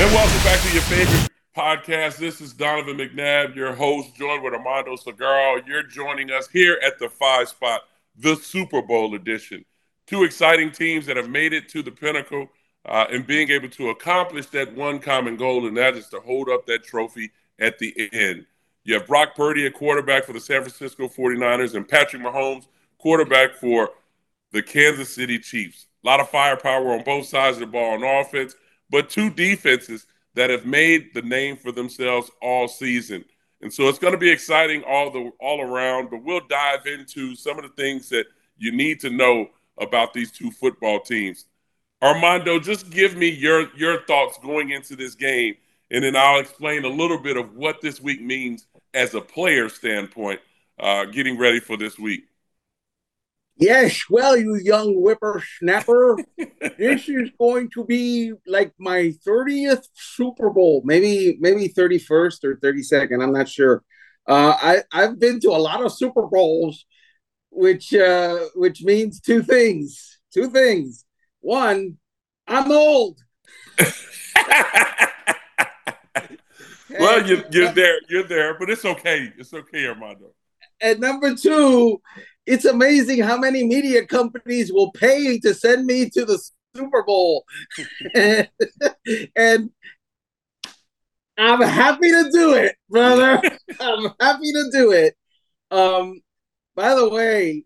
And welcome back to your favorite podcast. This is Donovan McNabb, your host, joined with Armando Salguero. You're joining us here at the five spot, the Super Bowl edition. Two exciting teams that have made it to the pinnacle uh, and being able to accomplish that one common goal, and that is to hold up that trophy at the end. You have Brock Purdy, a quarterback for the San Francisco 49ers, and Patrick Mahomes, quarterback for the Kansas City Chiefs. A lot of firepower on both sides of the ball on offense, but two defenses that have made the name for themselves all season. And so it's going to be exciting all the all around, but we'll dive into some of the things that you need to know about these two football teams. Armando, just give me your your thoughts going into this game, and then I'll explain a little bit of what this week means as a player standpoint, uh, getting ready for this week. Yes, well, you young whippersnapper, this is going to be like my 30th Super Bowl, maybe maybe 31st or 32nd. I'm not sure. Uh, I I've been to a lot of Super Bowls, which uh, which means two things. Two things. One, I'm old. well, you're, you're there, you're there, but it's okay. It's okay, Armando. And number two, it's amazing how many media companies will pay to send me to the Super Bowl. and, and I'm happy to do it, brother. I'm happy to do it. Um, by the way,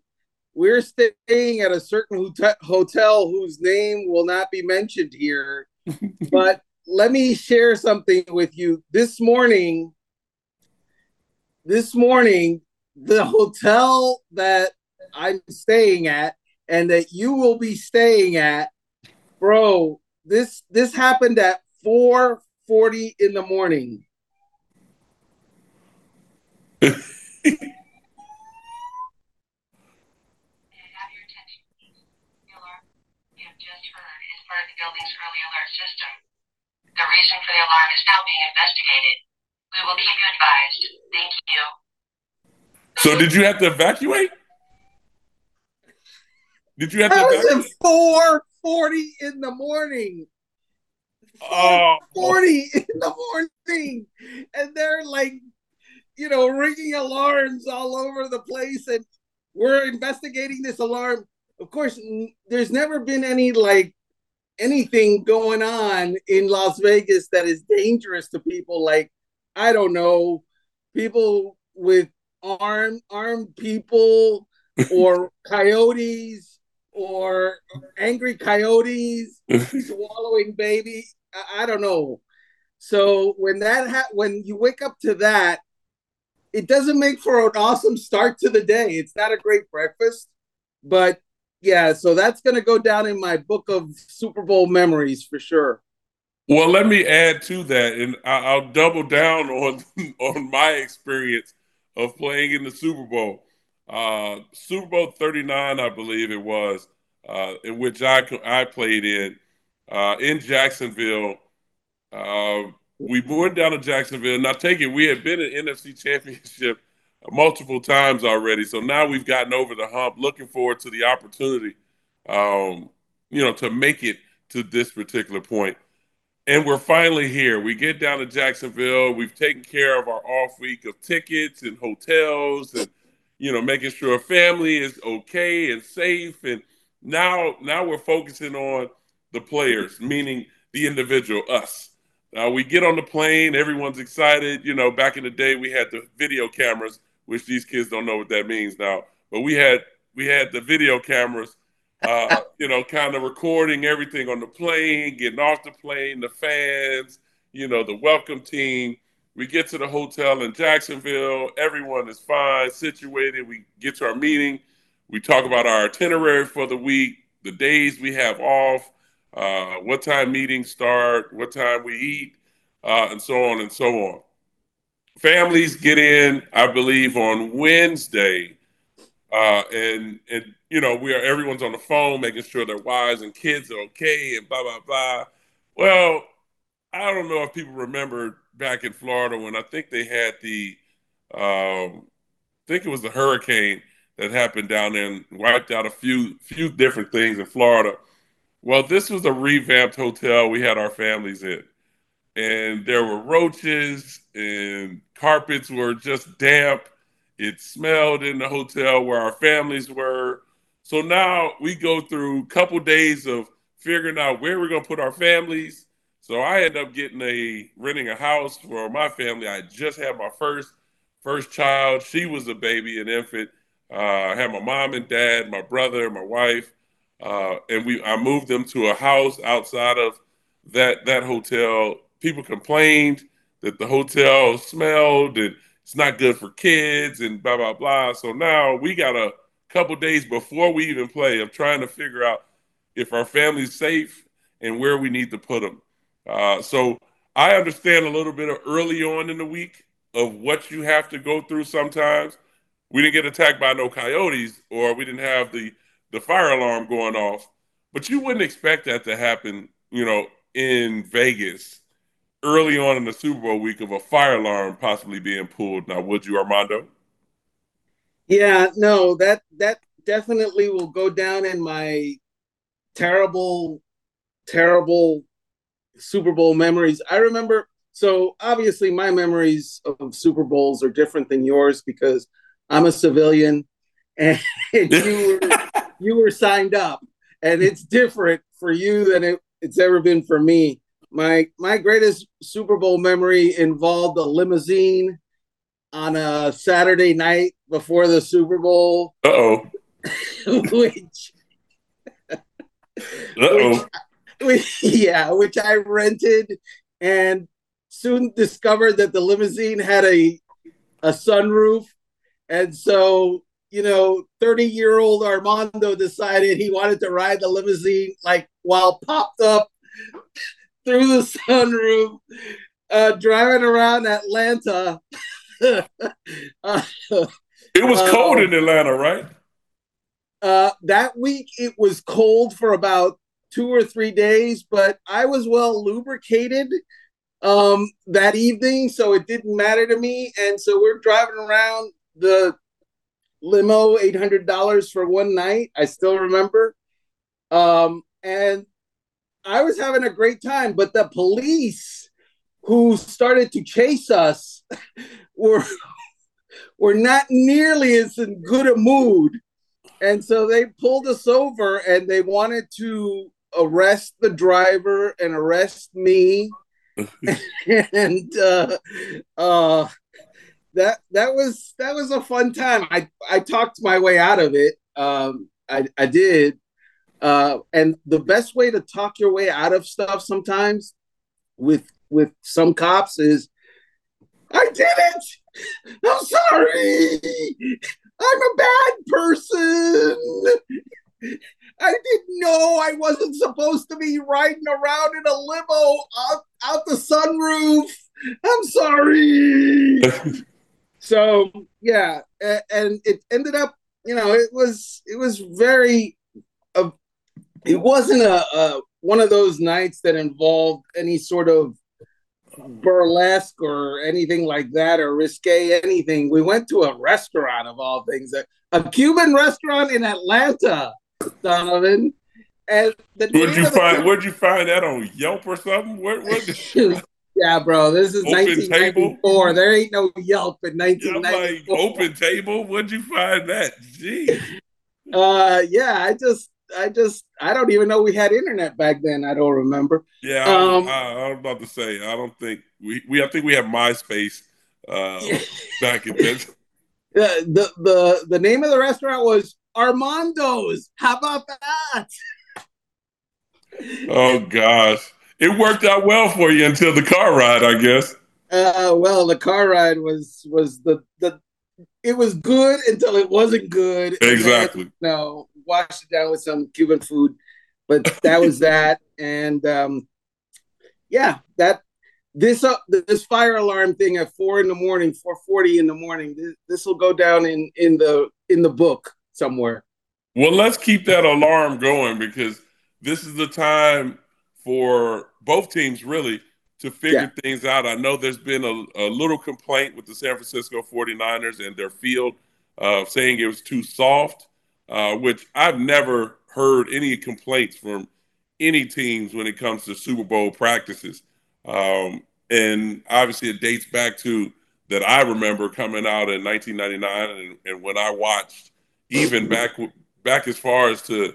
we're staying at a certain hotel whose name will not be mentioned here. but let me share something with you. This morning, this morning, the hotel that I'm staying at and that you will be staying at, bro, this this happened at 4:40 in the morning. building's early alert system. The reason for the alarm is now being investigated. We will keep you advised. Thank you. So did you have to evacuate? Did you have to? I was at four forty in the morning. Oh, forty in the morning, and they're like, you know, ringing alarms all over the place, and we're investigating this alarm. Of course, there's never been any like anything going on in Las Vegas that is dangerous to people. Like, I don't know, people with armed armed people or coyotes or angry coyotes swallowing baby. I, I, don't know. So when that ha- when you wake up to that, it doesn't make for an awesome start to the day. It's not a great breakfast, but yeah, so that's going to go down in my book of Super Bowl memories for sure. Well, let me add to that, and I'll double down on on my experience of playing in the Super Bowl. Uh, Super Bowl 39, I believe it was, uh, in which I I played in uh, in Jacksonville. Uh, we went down to Jacksonville. Now, take it, we had been in NFC Championship multiple times already, so now we've gotten over the hump. Looking forward to the opportunity, um, you know, to make it to this particular point. And we're finally here. We get down to Jacksonville. We've taken care of our off week of tickets and hotels and you know making sure family is okay and safe. And now now we're focusing on the players, meaning the individual, us. Now we get on the plane, everyone's excited. You know, back in the day we had the video cameras, which these kids don't know what that means now. But we had we had the video cameras uh, you know, kind of recording everything on the plane, getting off the plane, the fans, you know, the welcome team. We get to the hotel in Jacksonville. Everyone is fine, situated. We get to our meeting. We talk about our itinerary for the week, the days we have off, uh, what time meetings start, what time we eat, uh, and so on and so on. Families get in, I believe, on Wednesday, uh, and and you know we are everyone's on the phone making sure their wives and kids are okay and blah blah blah. Well, I don't know if people remember back in Florida when I think they had the, um, I think it was the hurricane that happened down there and wiped out a few few different things in Florida. Well, this was a revamped hotel we had our families in, and there were roaches and carpets were just damp. It smelled in the hotel where our families were. So now we go through a couple days of figuring out where we're gonna put our families so I ended up getting a renting a house for my family. I just had my first first child. She was a baby, an infant. Uh, I had my mom and dad, my brother, my wife, uh, and we. I moved them to a house outside of that that hotel. People complained that the hotel smelled and it's not good for kids and blah blah blah. So now we got a couple days before we even play of trying to figure out if our family's safe and where we need to put them. Uh, so I understand a little bit of early on in the week of what you have to go through sometimes. We didn't get attacked by no coyotes or we didn't have the, the fire alarm going off, but you wouldn't expect that to happen, you know, in Vegas early on in the Super Bowl week of a fire alarm possibly being pulled. Now, would you, Armando? Yeah, no, that that definitely will go down in my terrible, terrible Super Bowl memories. I remember, so obviously my memories of Super Bowls are different than yours because I'm a civilian and you were, you were signed up, and it's different for you than it, it's ever been for me. My my greatest Super Bowl memory involved a limousine on a Saturday night before the Super Bowl. Uh oh. which. Uh oh yeah, which I rented and soon discovered that the limousine had a a sunroof. And so, you know, 30 year old Armando decided he wanted to ride the limousine like while popped up through the sunroof, uh, driving around Atlanta. uh, it was cold uh, in Atlanta, right? Uh, that week it was cold for about two or three days, but I was well lubricated um, that evening, so it didn't matter to me. And so we're driving around the limo, eight hundred dollars for one night. I still remember, um, and I was having a great time. But the police who started to chase us were were not nearly as in good a mood. And so they pulled us over and they wanted to arrest the driver and arrest me. And uh, uh, that that was that was a fun time. I i talked my way out of it. Um, i i did. Uh, and the best way to talk your way out of stuff sometimes with with some cops is i did it! I'm sorry! I'm a bad person I didn't know I wasn't supposed to be riding around in a limo out, out the sunroof. I'm sorry. so yeah, and it ended up, you know, it was it was very, uh, it wasn't a, a one of those nights that involved any sort of burlesque or anything like that or risque anything. We went to a restaurant of all things, a, a Cuban restaurant in Atlanta. Donovan. And the where'd you find? Where'd you find that on Yelp or something? Where? what yeah, bro. This is open 1994. Table? There ain't no Yelp in 1994. Yeah, like, open table. Where'd you find that? Gee. Uh, yeah. I just, I just, I don't even know we had internet back then. I don't remember. Yeah, um, I, I, I was about to say. I don't think we, we. I think we have MySpace uh, back in then. The, the the the name of the restaurant was Armando's. How about that? oh gosh, it worked out well for you until the car ride, I guess. Uh, well, the car ride was was the the it was good until it wasn't good. Exactly. Then, no, washed it down with some Cuban food, but that was that. And um, yeah, that this uh, this fire alarm thing at four in the morning, four forty in the morning. This will go down in in the in the book somewhere. Well, let's keep that alarm going because this is the time for both teams really to figure yeah. things out. I know there's been a, a, little complaint with the San Francisco 49ers and their field uh, saying it was too soft, uh, which I've never heard any complaints from any teams when it comes to Super Bowl practices. Um, and obviously, it dates back to that I remember coming out in 1999, and, and when I watched even back back as far as to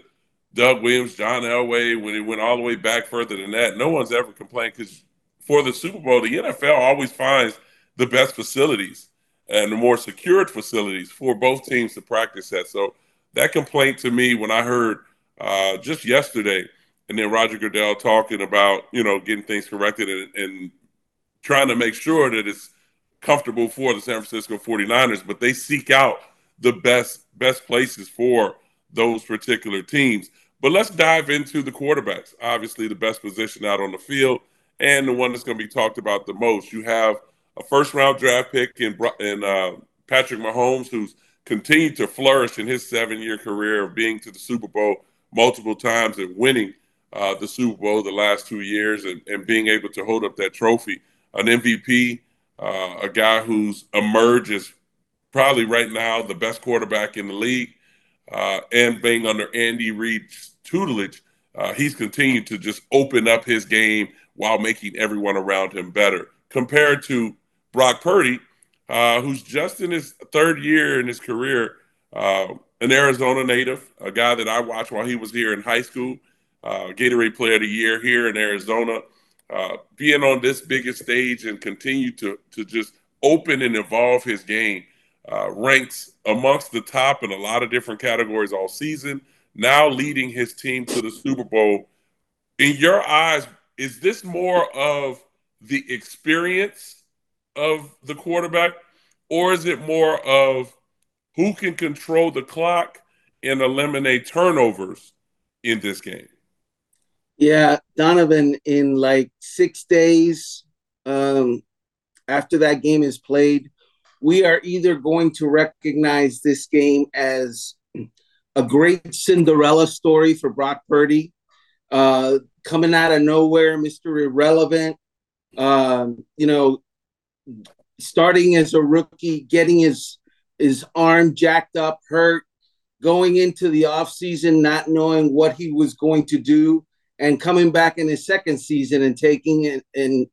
Doug Williams, John Elway, when it went all the way back further than that, no one's ever complained because for the Super Bowl, the NFL always finds the best facilities and the more secured facilities for both teams to practice at. So that complaint to me, when I heard uh, just yesterday, and then Roger Goodell talking about you know getting things corrected and, and trying to make sure that it's comfortable for the San Francisco 49ers, but they seek out the best best places for those particular teams. But let's dive into the quarterbacks. Obviously, the best position out on the field and the one that's going to be talked about the most. You have a first round draft pick in, in uh, Patrick Mahomes, who's continued to flourish in his seven year career of being to the Super Bowl multiple times and winning uh, the Super Bowl the last two years and, and, being able to hold up that trophy. An MVP, uh, a guy who's emerged as probably right now the best quarterback in the league, uh, and being under Andy Reid's tutelage, uh, he's continued to just open up his game while making everyone around him better. Compared to Brock Purdy, uh, who's just in his third year in his career, uh, an Arizona native, a guy that I watched while he was here in high school, uh, Gatorade Player of the Year here in Arizona, uh, being on this biggest stage and continue to to just open and evolve his game. Uh, ranks amongst the top in a lot of different categories all season. Now leading his team to the Super Bowl. In your eyes, is this more of the experience of the quarterback, or is it more of who can control the clock and eliminate turnovers in this game? Yeah, Donovan, in like six days um, after that game is played, we are either going to recognize this game as a great Cinderella story for Brock Purdy, uh, coming out of nowhere, Mr. Irrelevant. Um, you know, starting as a rookie, getting his his arm jacked up, hurt, going into the offseason not knowing what he was going to do, and coming back in his second season and taking it and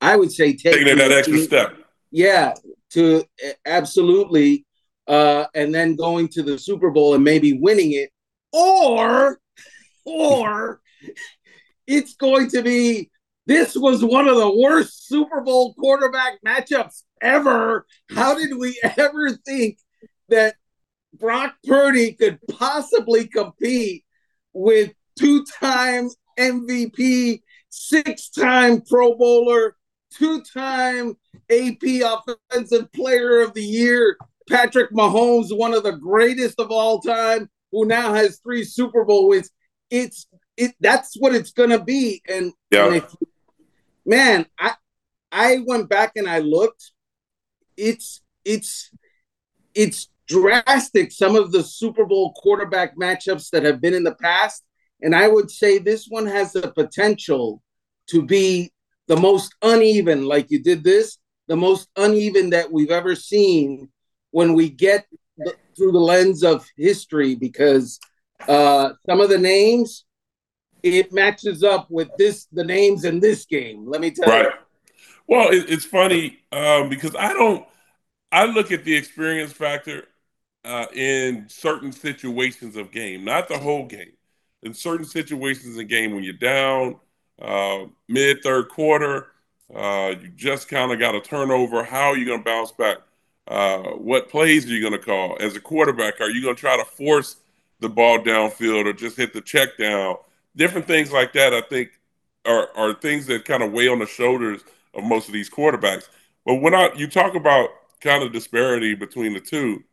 I would say taking, taking that extra step. Yeah, to absolutely uh, and then going to the Super Bowl and maybe winning it, or or it's going to be this was one of the worst Super Bowl quarterback matchups ever. How did we ever think that Brock Purdy could possibly compete with two time MVP, six time Pro Bowler, two time AP Offensive Player of the Year, Patrick Mahomes, one of the greatest of all time, who now has three Super Bowl wins? It's it that's what it's gonna be. And, yeah. and if, man, I I went back and I looked. It's it's it's drastic. Some of the Super Bowl quarterback matchups that have been in the past, and I would say this one has the potential to be the most uneven. Like you did this, the most uneven that we've ever seen when we get the, through the lens of history, because uh, some of the names it matches up with this the names in this game. Let me tell right. you. Well, it, it's funny um, because I don't. I look at the experience factor uh, in certain situations of game, not the whole game. In certain situations in game, when you're down uh, mid third quarter, uh, you just kind of got a turnover. How are you going to bounce back? Uh, what plays are you going to call as a quarterback? Are you going to try to force the ball downfield or just hit the check down? different things like that, I think, are are things that kind of weigh on the shoulders of most of these quarterbacks. But when I you talk about kind of disparity between the two.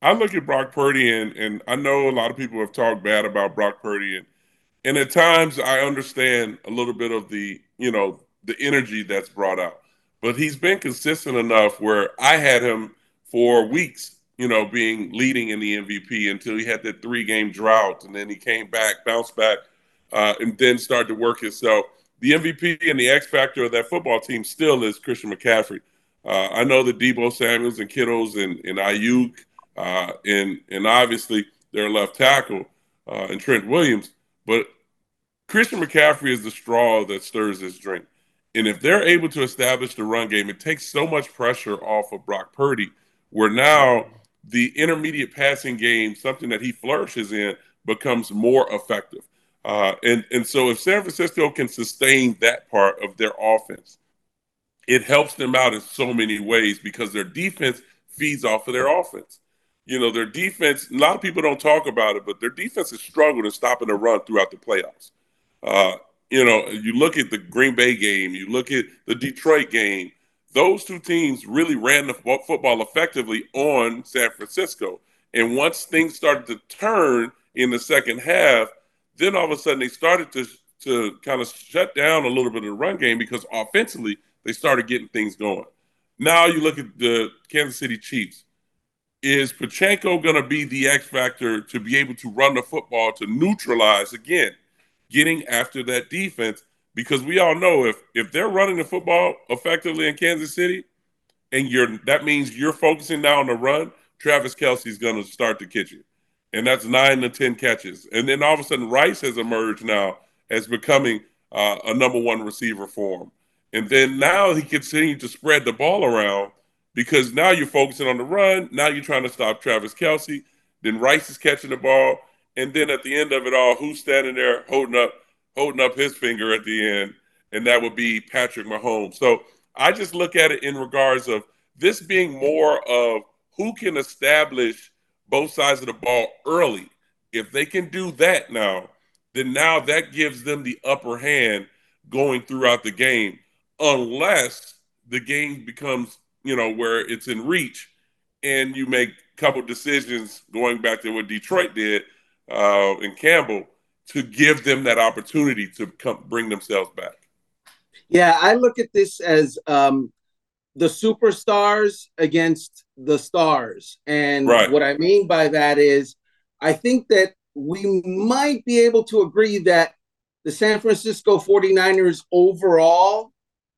I look at Brock Purdy, and, and I know a lot of people have talked bad about Brock Purdy, and and at times I understand a little bit of the you know the energy that's brought out, but he's been consistent enough where I had him for weeks, you know, being leading in the MVP until he had that three game drought, and then he came back, bounced back, uh, and then started to work himself. The MVP and the X factor of that football team still is Christian McCaffrey. Uh, I know that Deebo Samuels and Kittles and, and Aiyuk uh, and and obviously their left tackle uh, and Trent Williams, but Christian McCaffrey is the straw that stirs this drink. And if they're able to establish the run game, it takes so much pressure off of Brock Purdy, where now the intermediate passing game, something that he flourishes in, becomes more effective. Uh, and and so if San Francisco can sustain that part of their offense, it helps them out in so many ways because their defense feeds off of their offense. You know, their defense. A lot of people don't talk about it, but their defense has struggled in stopping the run throughout the playoffs. Uh, you know, you look at the Green Bay game, you look at the Detroit game. Those two teams really ran the football effectively on San Francisco. And once things started to turn in the second half, then all of a sudden they started to to kind of shut down a little bit of the run game because offensively they started getting things going. Now you look at the Kansas City Chiefs. Is Pacheco going to be the X factor to be able to run the football to neutralize again, getting after that defense? Because we all know if if they're running the football effectively in Kansas City, and you're that means you're focusing now on the run, Travis Kelce's going to start to catch you and that's nine to ten catches. And then all of a sudden, Rice has emerged now as becoming uh, a number one receiver for him. And then now he continues to spread the ball around because now you're focusing on the run. Now you're trying to stop Travis Kelce. Then Rice is catching the ball, and then at the end of it all, who's standing there holding up holding up his finger at the end, and that would be Patrick Mahomes. So I just look at it in regards of this being more of who can establish both sides of the ball early. If they can do that now, then now that gives them the upper hand going throughout the game, unless the game becomes, you know, where it's in reach and you make a couple decisions going back to what Detroit did uh, in Campbell to give them that opportunity to come bring themselves back. Yeah, I look at this as um, the superstars against the stars. And right. what I mean by that is, I think that we might be able to agree that the San Francisco 49ers overall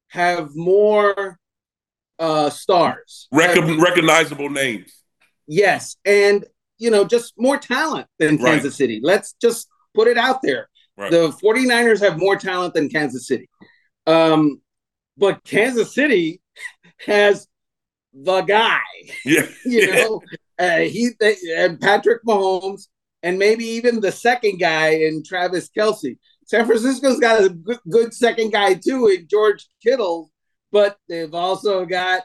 have more uh, stars, Recon- recognizable names. Yes. And, you know, just more talent than right. Kansas City. Let's just put it out there. Right. The 49ers have more talent than Kansas City. Um, but Kansas City has the guy. Yeah. you know, uh, he they, and Patrick Mahomes, and maybe even the second guy in Travis Kelce. San Francisco's got a good, good second guy too in George Kittle, but they've also got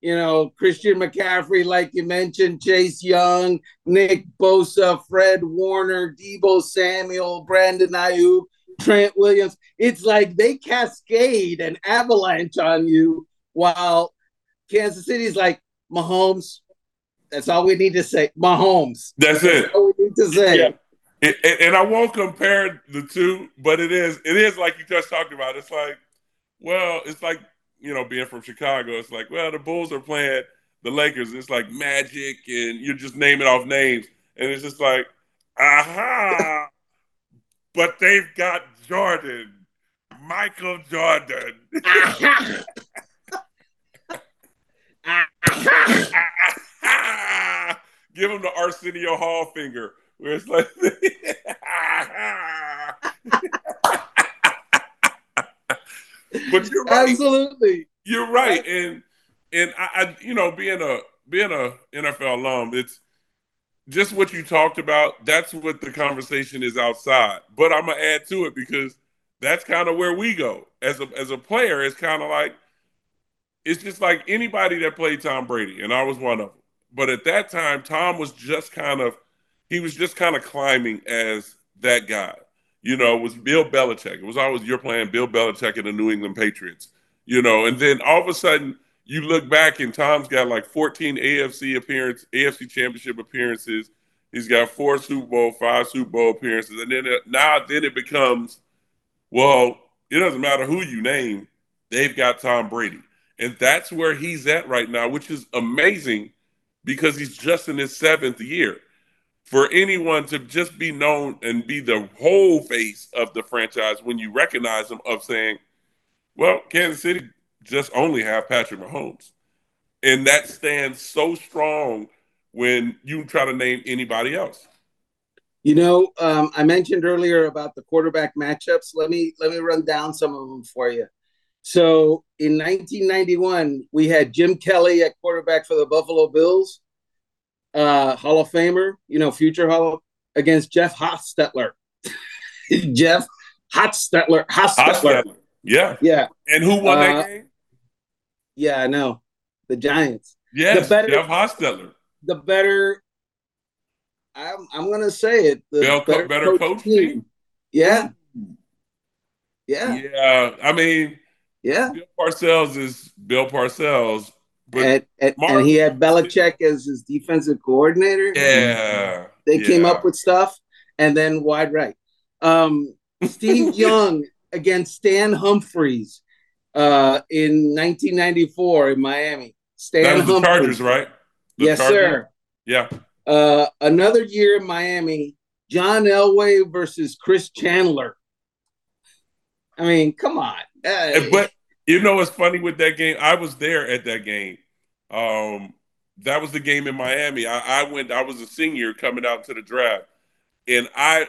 you know, Christian McCaffrey, like you mentioned, Chase Young, Nick Bosa, Fred Warner, Deebo Samuel, Brandon Aiyuk, Trent Williams. It's like they cascade an avalanche on you while Kansas City's like Mahomes. That's all we need to say. Mahomes. That's, that's it. all we need to say. Yeah. And, and, I won't compare the two, but it is it is like you just talked about. It's like, well, it's like you know, being from Chicago, it's like, well, the Bulls are playing the Lakers. It's like Magic, and you're just naming off names, and it's just like, aha! but they've got Jordan, Michael Jordan. Give him the Arsenio Hall finger, where it's like. but you're right. Absolutely, you're right, and and I, I, you know, being a being a NFL alum, it's just what you talked about. That's what the conversation is outside. But I'm gonna add to it because that's kind of where we go as a as a player. It's kind of like it's just like anybody that played Tom Brady, and I was one of them. But at that time, Tom was just kind of he was just kind of climbing as that guy. You know, it was Bill Belichick. It was always you're playing Bill Belichick in the New England Patriots. You know, and then all of a sudden you look back and Tom's got like 14 AFC appearance, AFC championship appearances. He's got four Super Bowl, five Super Bowl appearances. And then it, now then it becomes, well, it doesn't matter who you name, they've got Tom Brady. And that's where he's at right now, which is amazing because he's just in his seventh year. For anyone to just be known and be the whole face of the franchise when you recognize them of saying, well, Kansas City just only have Patrick Mahomes. And that stands so strong when you try to name anybody else. You know, um, I mentioned earlier about the quarterback matchups. Let me let me run down some of them for you. So in 1991, we had Jim Kelly at quarterback for the Buffalo Bills, uh, Hall of Famer, you know, future Hall of, against Jeff Hostetler. Jeff Hostetler. Hostetler. Hostetler. Yeah. Yeah. And who won uh, that game? Yeah, I know. The Giants. Yes, the better, Jeff Hostetler. The better I'm I'm gonna say it. The Bell, better, better coach, coach team. team. Yeah. Yeah. Yeah. I mean, yeah. Bill Parcells is Bill Parcells. And, and, and he had Belichick as his defensive coordinator. Yeah. They yeah. came up with stuff and then wide right. Um, Steve Young against Stan Humphries uh, in 1994 in Miami. Stan that was Humphries. the Chargers, right? The yes, Chargers? sir. Yeah. Uh, another year in Miami, John Elway versus Chris Chandler. I mean, come on. Uh, but you know what's funny with that game? I was there at that game. Um, that was the game in Miami. I, I went. I was a senior coming out to the draft, and I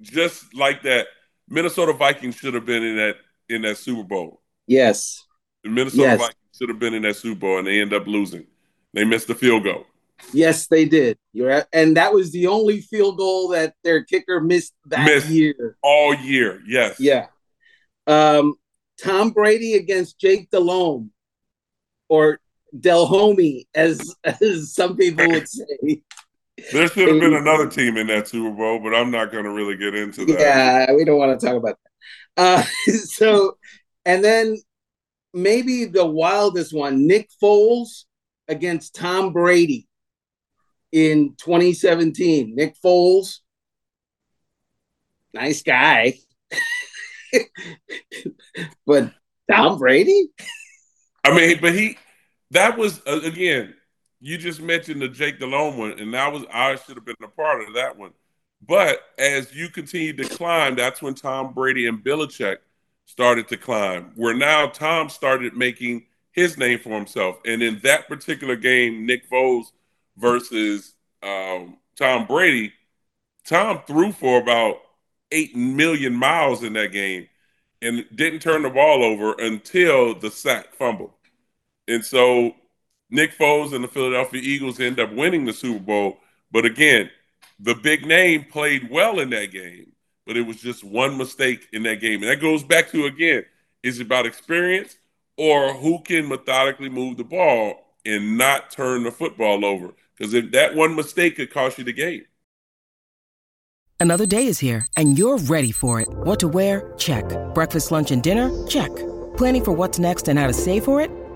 just like that. Minnesota Vikings should have been in that in that Super Bowl. Yes, the Minnesota yes. Vikings should have been in that Super Bowl, and they end up losing. They missed the field goal. Yes, they did. You're at, and that was the only field goal that their kicker missed that missed year. All year, yes. Yeah. Um, Tom Brady against Jake Delhomme, or Delhomme, as as some people would say. There should have been another team in that Super Bowl, but I'm not going to really get into that. Yeah, we don't want to talk about that. Uh, so, and then maybe the wildest one, Nick Foles against Tom Brady in 2017. Nick Foles, nice guy. but Tom Brady? I mean, but he, that was, uh, again, you just mentioned the Jake Delhomme one, and that was, I should have been a part of that one. But as you continue to climb, that's when Tom Brady and Belichick started to climb, where now Tom started making his name for himself. And in that particular game, Nick Foles versus um, Tom Brady, Tom threw for about eight million miles in that game and didn't turn the ball over until the sack fumble. And so Nick Foles and the Philadelphia Eagles end up winning the Super Bowl. But again, the big name played well in that game, but it was just one mistake in that game. And that goes back to again, is it about experience or who can methodically move the ball and not turn the football over. Because if that one mistake could cost you the game. Another day is here, and you're ready for it. What to wear? Check. Breakfast, lunch, and dinner? Check. Planning for what's next and how to save for it?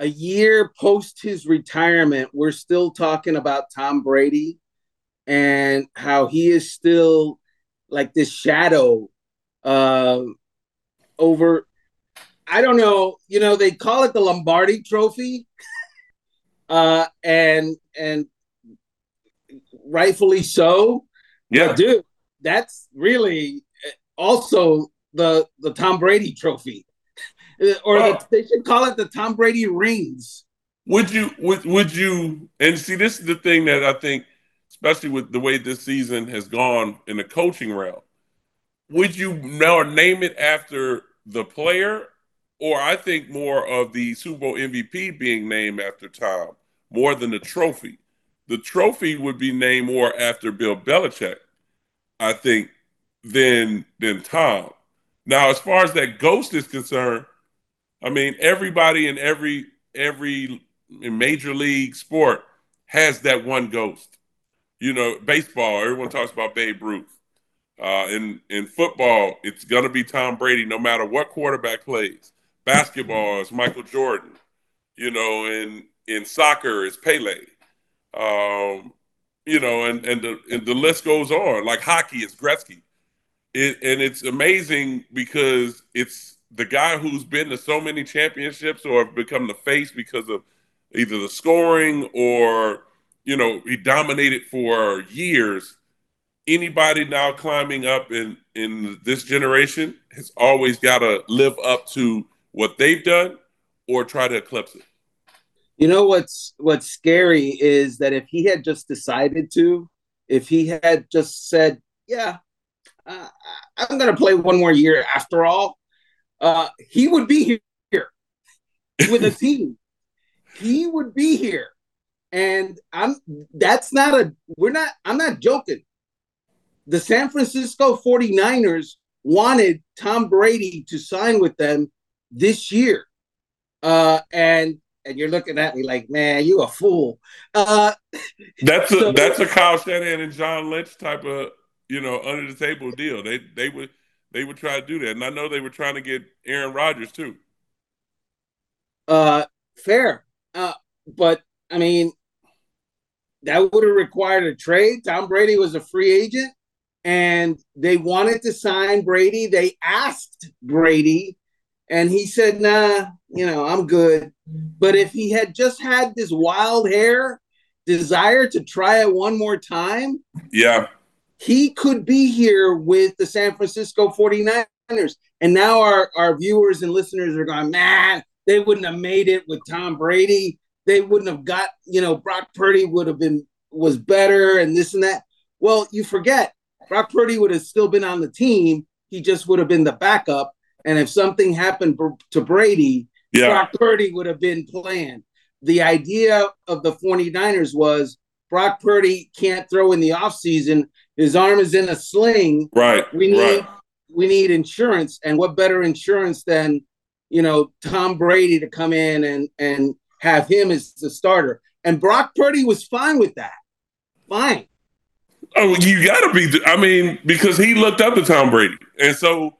a year post his retirement, we're still talking about Tom Brady and how he is still like this shadow uh, over. I don't know. You know, they call it the Lombardi Trophy, uh, and and rightfully so. Yeah, but dude, that's really also the the Tom Brady Trophy, Uh, or well, the, they should call it the Tom Brady rings. Would you would would you and see this is the thing that I think, especially with the way this season has gone in the coaching realm, would you now name it after the player, or I think more of the Super Bowl MVP being named after Tom more than the trophy? the trophy would be named more after Bill Belichick, I think, than than Tom. Now, as far as that ghost is concerned, I mean, everybody in every every major league sport has that one ghost. You know, baseball, everyone talks about Babe Ruth. Uh, in in football, it's to be Tom Brady, no matter what quarterback plays. Basketball is Michael Jordan. You know, in in soccer, it's Pele. Um, you know, and and the and the list goes on. Like hockey, it's Gretzky. It, and it's amazing because it's the guy who's been to so many championships or become the face because of either the scoring or you know he dominated for years anybody now climbing up in in this generation has always got to live up to what they've done or try to eclipse it. You know what's what's scary is that if he had just decided to if he had just said yeah uh, i'm going to play one more year after all uh, he would be here with a team he would be here. And I'm that's not a we're not I'm not joking. The San Francisco 49ers wanted Tom Brady to sign with them this year. Uh and and you're looking at me like, man, you a fool. Uh that's a so, that's a Kyle Shanahan and John Lynch type of, you know, under the table deal. They they would they would try to do that. And I know they were trying to get Aaron Rodgers too. Uh fair. Uh, but I mean, that would have required a trade. Tom Brady was a free agent, and they wanted to sign Brady. They asked Brady, and he said, "Nah, you know, I'm good." But if he had just had this wild hair desire to try it one more time, yeah, he could be here with the San Francisco 49ers. And now our, our viewers and listeners are going, man, they wouldn't have made it with Tom Brady. They wouldn't have got, you know, Brock Purdy would have been was better and this and that. Well, you forget Brock Purdy would have still been on the team. He just would have been the backup. And if something happened to Brady, yeah. Brock Purdy would have been playing. The idea of the 49ers was Brock Purdy can't throw in the offseason. His arm is in a sling. Right. We need right. we need insurance. And what better insurance than you know, Tom Brady to come in and and have him as the starter. And Brock Purdy was fine with that. Fine. Oh, you got to be. I mean, because he looked up to Tom Brady, and so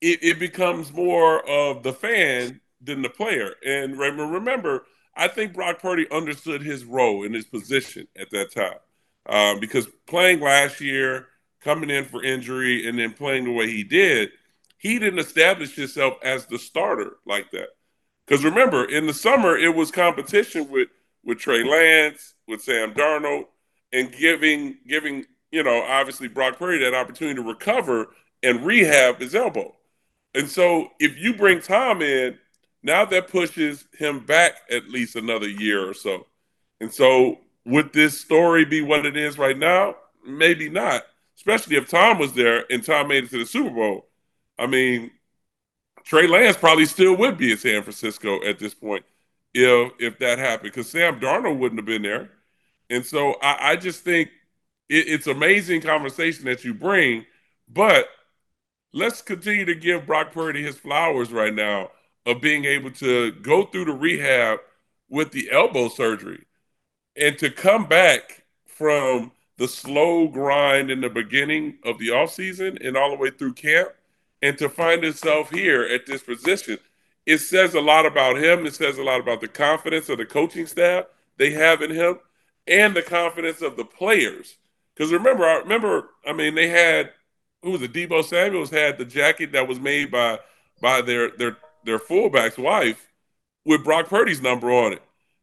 it, it becomes more of the fan than the player. And remember, I think Brock Purdy understood his role and his position at that time, um, because playing last year, coming in for injury, and then playing the way he did he didn't establish himself as the starter like that. Because remember, in the summer, it was competition with with Trey Lance, with Sam Darnold, and giving giving you know obviously Brock Purdy that opportunity to recover and rehab his elbow. And so, if you bring Tom in, now that pushes him back at least another year or so. And so, would this story be what it is right now? Maybe not, especially if Tom was there and Tom made it to the Super Bowl. I mean, Trey Lance probably still would be in San Francisco at this point if if that happened because Sam Darnold wouldn't have been there. And so I, I just think it, it's amazing conversation that you bring, but let's continue to give Brock Purdy his flowers right now of being able to go through the rehab with the elbow surgery and to come back from the slow grind in the beginning of the offseason and all the way through camp and to find himself here at this position, it says a lot about him. It says a lot about the confidence of the coaching staff they have in him and the confidence of the players. Because remember, I remember, I mean, they had who was it? Deebo Samuels had the jacket that was made by by their their their fullback's wife with Brock Purdy's number on it,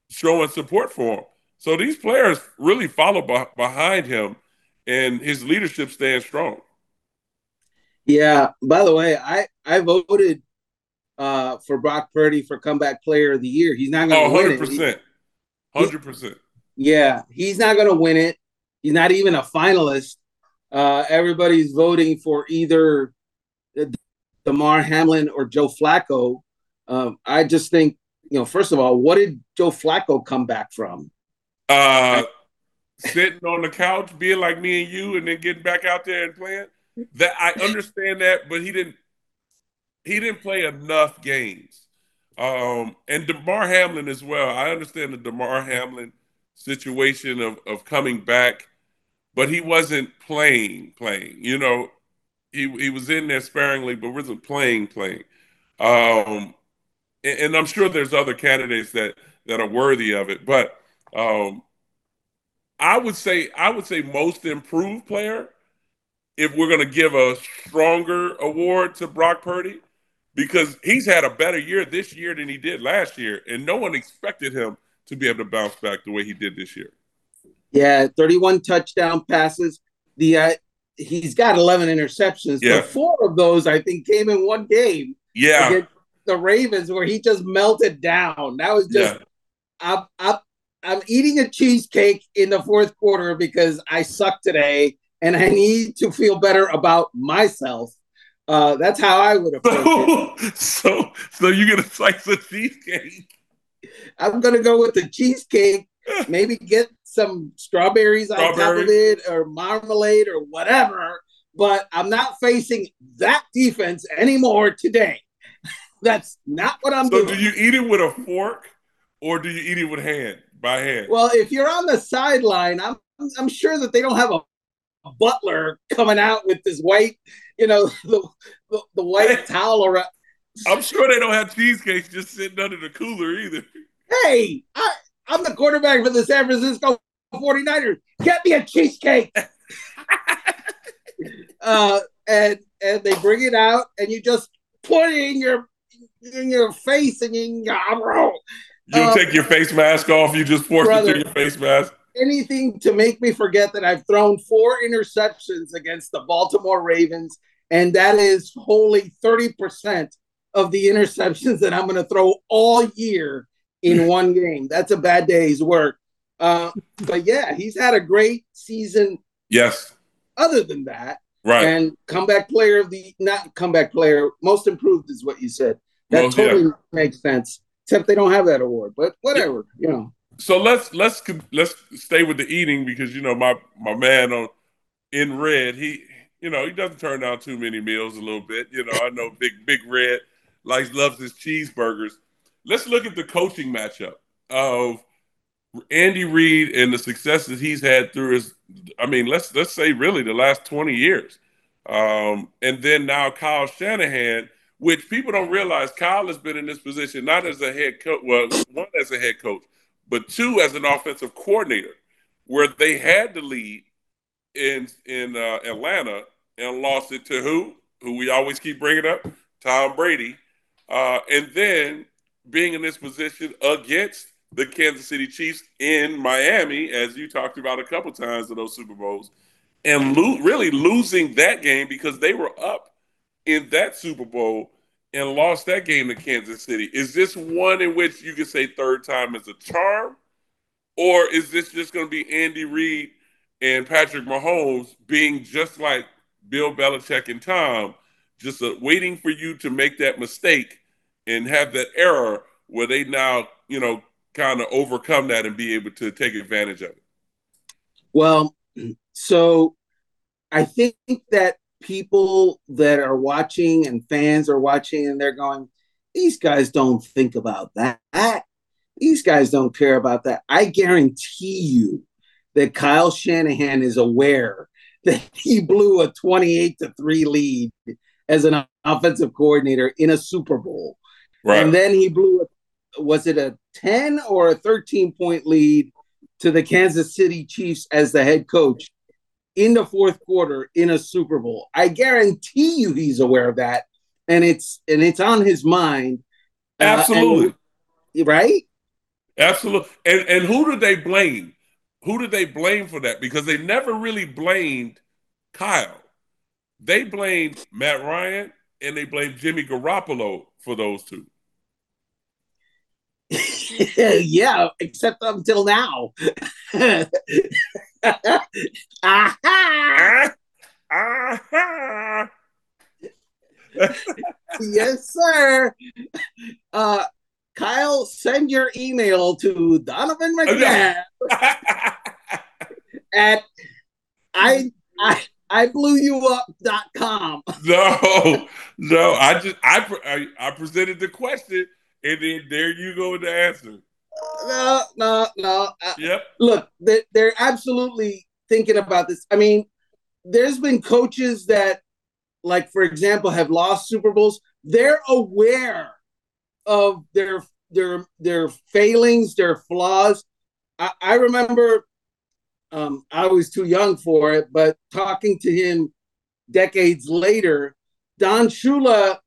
showing support for him. So these players really follow behind him, and his leadership stands strong. Yeah. By the way, I I voted uh, for Brock Purdy for comeback player of the year. He's not going to oh, win 100%. it. 100%. Yeah, he's not going to win it. He's not even a finalist. Uh, everybody's voting for either Damar Hamlin or Joe Flacco. Um, I just think, you know, first of all, what did Joe Flacco come back from? Uh, sitting on the couch, being like me and you, and then getting back out there and playing. That I understand that, but he didn't. He didn't play enough games. Um, and Damar Hamlin as well. I understand the Damar Hamlin situation of of coming back, but he wasn't playing. Playing, you know, he he was in there sparingly, but wasn't playing. Playing. Um, and, and I'm sure there's other candidates that that are worthy of it, but um, I would say I would say most improved player. If we're going to give a stronger award to Brock Purdy, because he's had a better year this year than he did last year, and no one expected him to be able to bounce back the way he did this year. Yeah, 31 touchdown passes. The uh, he's got 11 interceptions, yeah. but four of those I think came in one game. Yeah, the Ravens where he just melted down. That was just yeah. I'm, I'm I'm eating a cheesecake in the fourth quarter because I suck today and I need to feel better about myself. Uh, that's how I would approach so, it. So, so you get a slice of cheesecake. I'm gonna go with the cheesecake. Maybe get some strawberries, strawberries on top of it, or marmalade, or whatever. But I'm not facing that defense anymore today. That's not what I'm so doing. So, do you eat it with a fork, or do you eat it with hand by hand? Well, if you're on the sideline, I'm I'm sure that they don't have a, a butler coming out with this white, you know, the the, the white towel around. I'm sure they don't have cheesecakes just sitting under the cooler either. Hey, I, I'm the quarterback for the San Francisco 49ers. Get me a cheesecake. uh, and and they bring it out, and you just put it in your in your face, and you you um, take your face mask off. You just force brother, it through your face mask. Anything to make me forget that I've thrown four interceptions against the Baltimore Ravens, and that is wholly thirty percent of the interceptions that I'm going to throw all year in one game. That's a bad day's work. Uh, but yeah, he's had a great season. Yes. Other than that, right? And comeback player of the not comeback player, most improved is what you said. That well, totally yeah. makes sense. Except they don't have that award, but whatever, you know. So let's let's let's stay with the eating because you know my my man on in red he you know he doesn't turn down too many meals a little bit. You know I know big big red likes loves his cheeseburgers. Let's look at the coaching matchup of Andy Reid and the successes he's had through his. I mean, let's let's say really the last twenty years, um, and then now Kyle Shanahan, which people don't realize, Kyle has been in this position not as a head coach, well, one as a head coach, but two as an offensive coordinator, where they had the lead in in uh, Atlanta and lost it to who? Who we always keep bringing up, Tom Brady, uh, and then being in this position against the Kansas City Chiefs in Miami, as you talked about a couple times in those Super Bowls, and lo- really losing that game because they were up in that Super Bowl and lost that game to Kansas City. Is this one in which you could say third time is a charm? Or is this just going to be Andy Reid and Patrick Mahomes being just like Bill Belichick and Tom, just waiting for you to make that mistake and have that error where they now, you know, kind of overcome that and be able to take advantage of it? Well, so I think that people that are watching and fans are watching and they're going, these guys don't think about that. These guys don't care about that. I guarantee you that Kyle Shanahan is aware that he blew a 28 to 3 lead as an offensive coordinator in a Super Bowl. Right. And then he blew a, was it a 10 or a 13 point lead to the Kansas City Chiefs as the head coach in the fourth quarter in a Super Bowl. I guarantee you he's aware of that and it's and it's on his mind. Uh, Absolutely. Uh, and, right? Absolutely. And and who do they blame? Who do they blame for that? Because they never really blamed Kyle. They blamed Matt Ryan and they blamed Jimmy Garoppolo for those two. yeah, except until now. yes, sir. Uh, Kyle, send your email to Donovan McNabb at I I I blew you up.com. No, no. I just I, I I presented the question and then there you go with the answer. No, no, no. Yep. Look, they're, they're absolutely thinking about this. I mean, there's been coaches that, like for example, have lost Super Bowls. They're aware of their their their failings, their flaws. I, I remember um, I was too young for it, but talking to him decades later, Don Shula,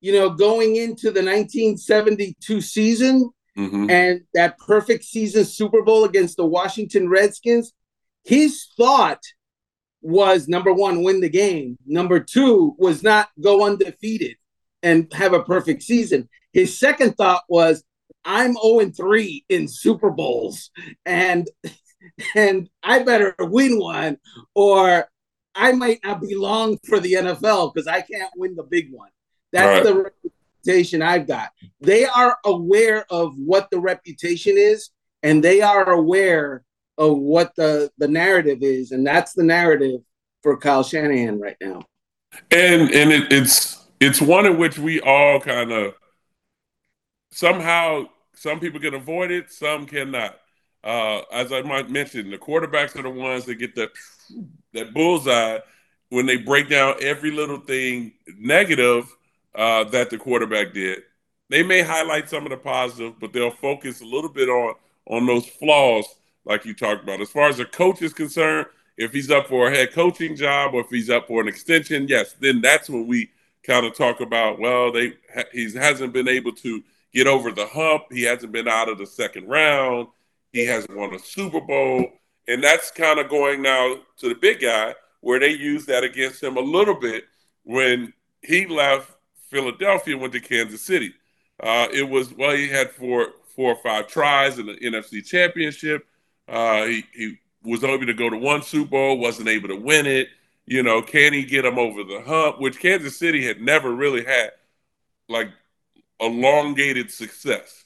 you know, going into the 1972 season Mhm. and that perfect season Super Bowl against the Washington Redskins, his thought was number one, win the game. Number two was not go undefeated and have a perfect season. His second thought was, I'm 0 3 in Super Bowls and and I better win one or I might not belong for the NFL because I can't win the big one. That's Right. the reputation I've got. They are aware of what the reputation is, and they are aware of what the the narrative is, and that's the narrative for Kyle Shanahan right now. and and it, it's it's one in which we all kind of somehow some people can avoid it, some cannot. Uh, as I might mention, the quarterbacks are the ones that get that that bullseye when they break down every little thing negative uh, that the quarterback did. They may highlight some of the positive, but they'll focus a little bit on on those flaws, like you talked about. As far as the coach is concerned, if he's up for a head coaching job or if he's up for an extension, yes, then that's when we kind of talk about. Well, they he hasn't been able to get over the hump. He hasn't been out of the second round. He hasn't won a Super Bowl, and that's kind of going now to the big guy where they used that against him a little bit when he left Philadelphia went to Kansas City. Uh, it was well, he had four four or five tries in the NFC Championship. Uh, he he was able to go to one Super Bowl, wasn't able to win it. You know, can he get him over the hump? Which Kansas City had never really had like elongated success.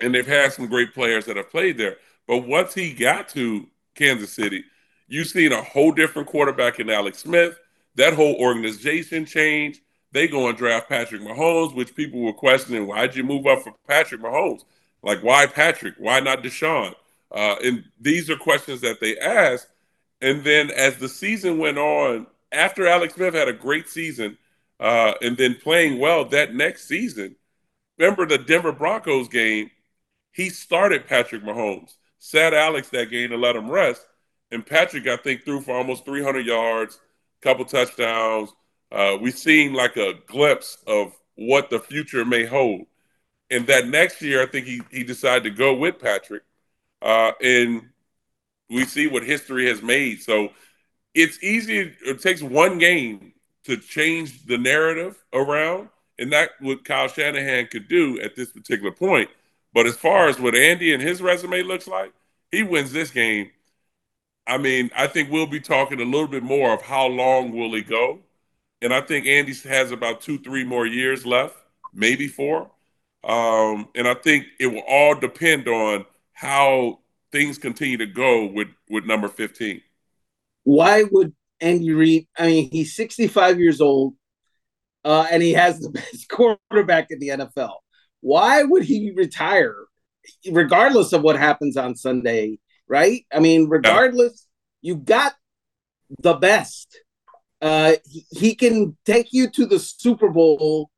And they've had some great players that have played there. But once he got to Kansas City, you've seen a whole different quarterback in Alex Smith. That whole organization changed. They go and draft Patrick Mahomes, which people were questioning, why'd you move up for Patrick Mahomes? Like, why Patrick? Why not Deshaun? Uh, and these are questions that they asked. And then as the season went on, after Alex Smith had a great season uh, and then playing well that next season, remember the Denver Broncos game? He started Patrick Mahomes, sat Alex that game to let him rest. And Patrick, I think, threw for almost 300 yards, couple touchdowns. Uh, we've seen like a glimpse of what the future may hold. And that next year, I think he, he decided to go with Patrick. Uh, and we see what history has made. So it's easy. It takes one game to change the narrative around, and that what Kyle Shanahan could do at this particular point. But as far as what Andy and his resume looks like, he wins this game. I mean, I think we'll be talking a little bit more of how long will he go, and I think Andy has about two, three more years left, maybe four. Um, and I think it will all depend on how things continue to go with with number 15. Why would Andy Reid? I mean, he's 65 years old, uh, and he has the best quarterback in the NFL. Why would he retire, regardless of what happens on Sunday? Right? I mean, regardless, you got the best. Uh, he, he can take you to the Super Bowl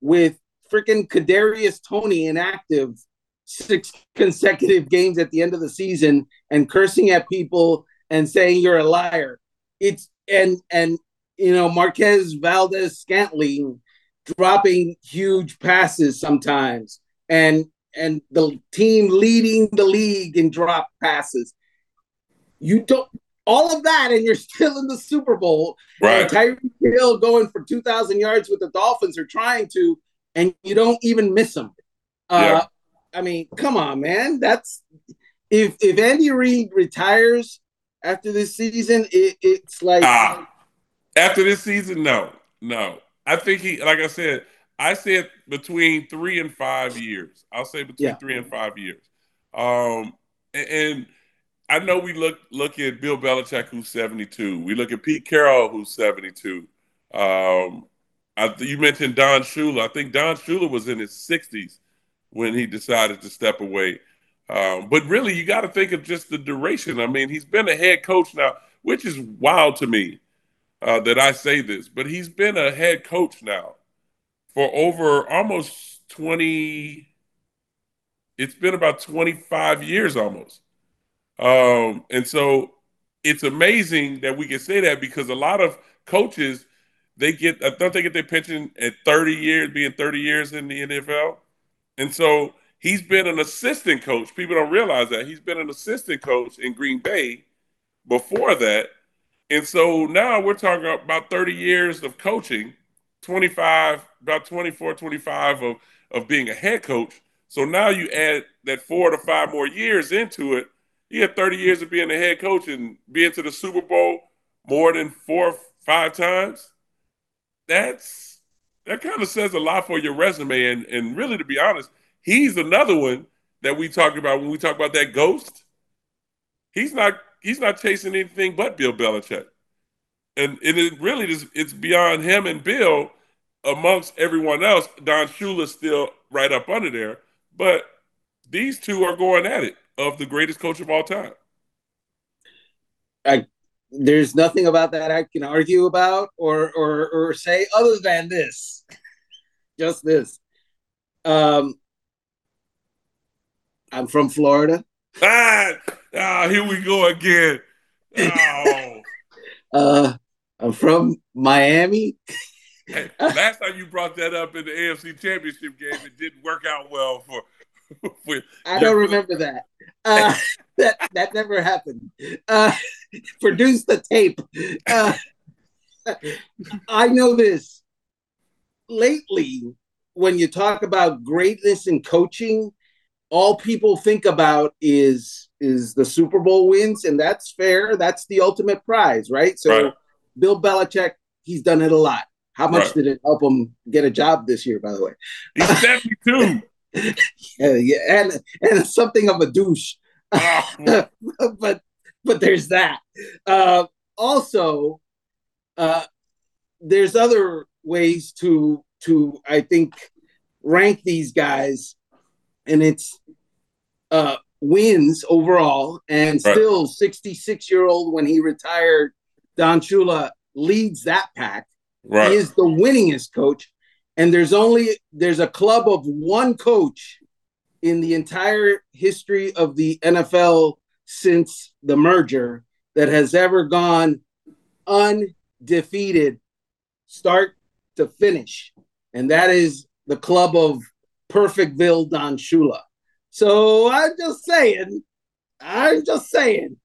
with freaking Kadarius Toney inactive six consecutive games at the end of the season and cursing at people and saying you're a liar. It's and and you know Marquez Valdes Scantling dropping huge passes sometimes and and the team leading the league in drop passes. You don't all of that and you're still in the Super Bowl. Right. Tyreek Hill going for 2,000 yards with the Dolphins are trying to, and you don't even miss them. Uh, Yeah. I mean, come on, man. That's if if Andy Reid retires after this season, it, it's like Ah, after this season, no, no. I think he, like I said, I said between three and five years. I'll say between Yeah. three and five years. Um, and, and I know we look look at Bill Belichick, who's 72. We look at Pete Carroll, who's 72. Um, you mentioned Don Shula. I think Don Shula was in his 60s when he decided to step away. Um, but really, you got to think of just the duration. I mean, he's been a head coach now, which is wild to me uh, that I say this, but he's been a head coach now for over almost 20. It's been about 25 years almost. Um, and so it's amazing that we can say that because a lot of coaches they get I don't they get their pension at 30 years, being 30 years in the NFL. And so he's been an assistant coach. People don't realize that. He's been an assistant coach in Green Bay before that. And so now we're talking about 30 years of coaching, 25, about 24, 25 of, of being a head coach. So now you add that four to five more years into it he had 30 years of being a head coach and being to the Super Bowl more than four, or five times. That's that kind of says a lot for your resume. And and really, to be honest, he's another one that we talk about when we talk about that ghost. He's not he's not chasing anything but Bill Belichick. And, and it really is it's beyond him and Bill amongst everyone else. Don Shula's still right up under there, but these two are going at it of the greatest coach of all time. I there's nothing about that I can argue about or or or say other than this. Just this. Um I'm from Florida. Ah, ah here we go again. Oh. uh I'm from Miami. Hey, last time you brought that up in the AFC Championship game, it didn't work out well for I don't remember that. Uh, that that never happened. Uh, produce the tape. Uh, I know this. Lately, when you talk about greatness in coaching, all people think about is is the Super Bowl wins, and that's fair. That's the ultimate prize, right? So, right. Bill Belichick, he's done it a lot. How much right. did it help him get a job this year? By the way, he's seventy-two. Yeah, yeah, and and something of a douche. but but there's that. Uh, also, uh, there's other ways to to I think rank these guys, and it's uh, wins overall, and right. still 66 year old when he retired. Don Shula leads that pack. Right. He is the winningest coach and there's only there's a club of one coach in the entire history of the NFL since the merger that has ever gone undefeated start to finish. And that is the club of perfectville don shula so i'm just saying i'm just saying.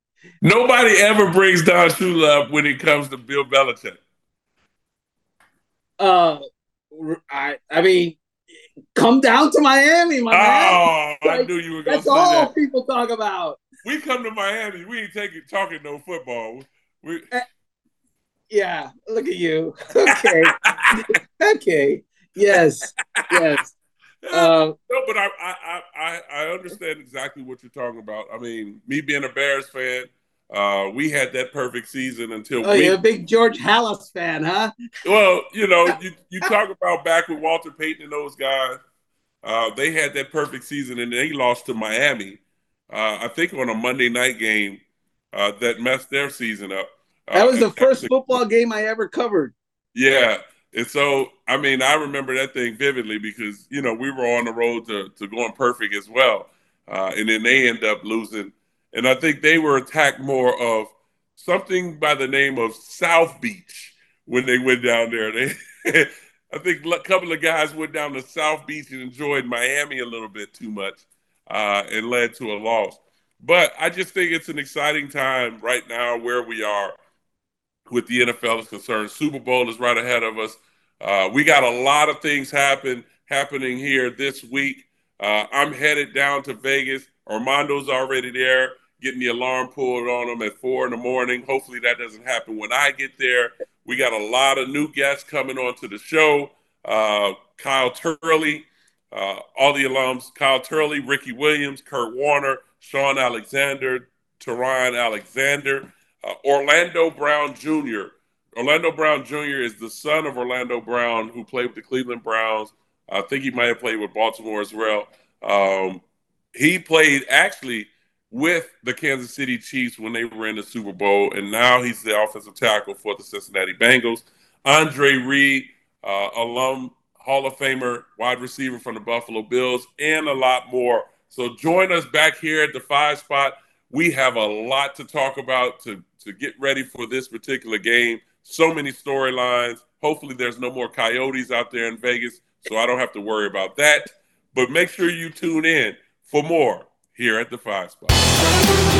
Nobody ever brings don shula up when it comes to bill belichick. Uh I I mean, come down to Miami, my oh, man. Like, I knew you were going to say all that. people talk about. We come to Miami, we ain't taking talking no football. We... Uh, yeah, look at you. Okay, okay, yes, yes. Um, no, but I, I I I understand exactly what you're talking about. I mean, me being a Bears fan, uh, we had that perfect season until. Oh, we, you're a big George Halas fan, huh? Well, you know, you, you talk about back with Walter Payton and those guys. Uh, they had that perfect season, and they lost to Miami. Uh, I think on a Monday night game uh, that messed their season up. Uh, that was the first football game I ever covered. Yeah, and so I mean, I remember that thing vividly because you know we were on the road to to going perfect as well, uh, and then they end up losing and I think they were attacked more of something by the name of South Beach when they went down there. They, I think a couple of guys went down to South Beach and enjoyed Miami a little bit too much, uh, and led to a loss. But I just think it's an exciting time right now where we are with the NFL is concerned. Super Bowl is right ahead of us. Uh, we got a lot of things happen happening here this week. Uh, I'm headed down to Vegas. Armando's already there getting the alarm pulled on them at four in the morning. Hopefully that doesn't happen when I get there. We got a lot of new guests coming onto the show. Uh, Kyle Turley, uh, all the alums, Kyle Turley, Ricky Williams, Kurt Warner, Shaun Alexander, Teron Alexander, uh, Orlando Brown Jr. Orlando Brown Jr. is the son of Orlando Brown, who played with the Cleveland Browns. I think he might have played with Baltimore as well. Um, he played actually with the Kansas City Chiefs when they were in the Super Bowl, and now he's the offensive tackle for the Cincinnati Bengals. Andre Reed, uh, alum Hall of Famer, wide receiver from the Buffalo Bills, and a lot more. So join us back here at the five spot. We have a lot to talk about to, to get ready for this particular game. So many storylines. Hopefully, there's no more coyotes out there in Vegas, so I don't have to worry about that. But make sure you tune in for more here at the five spot.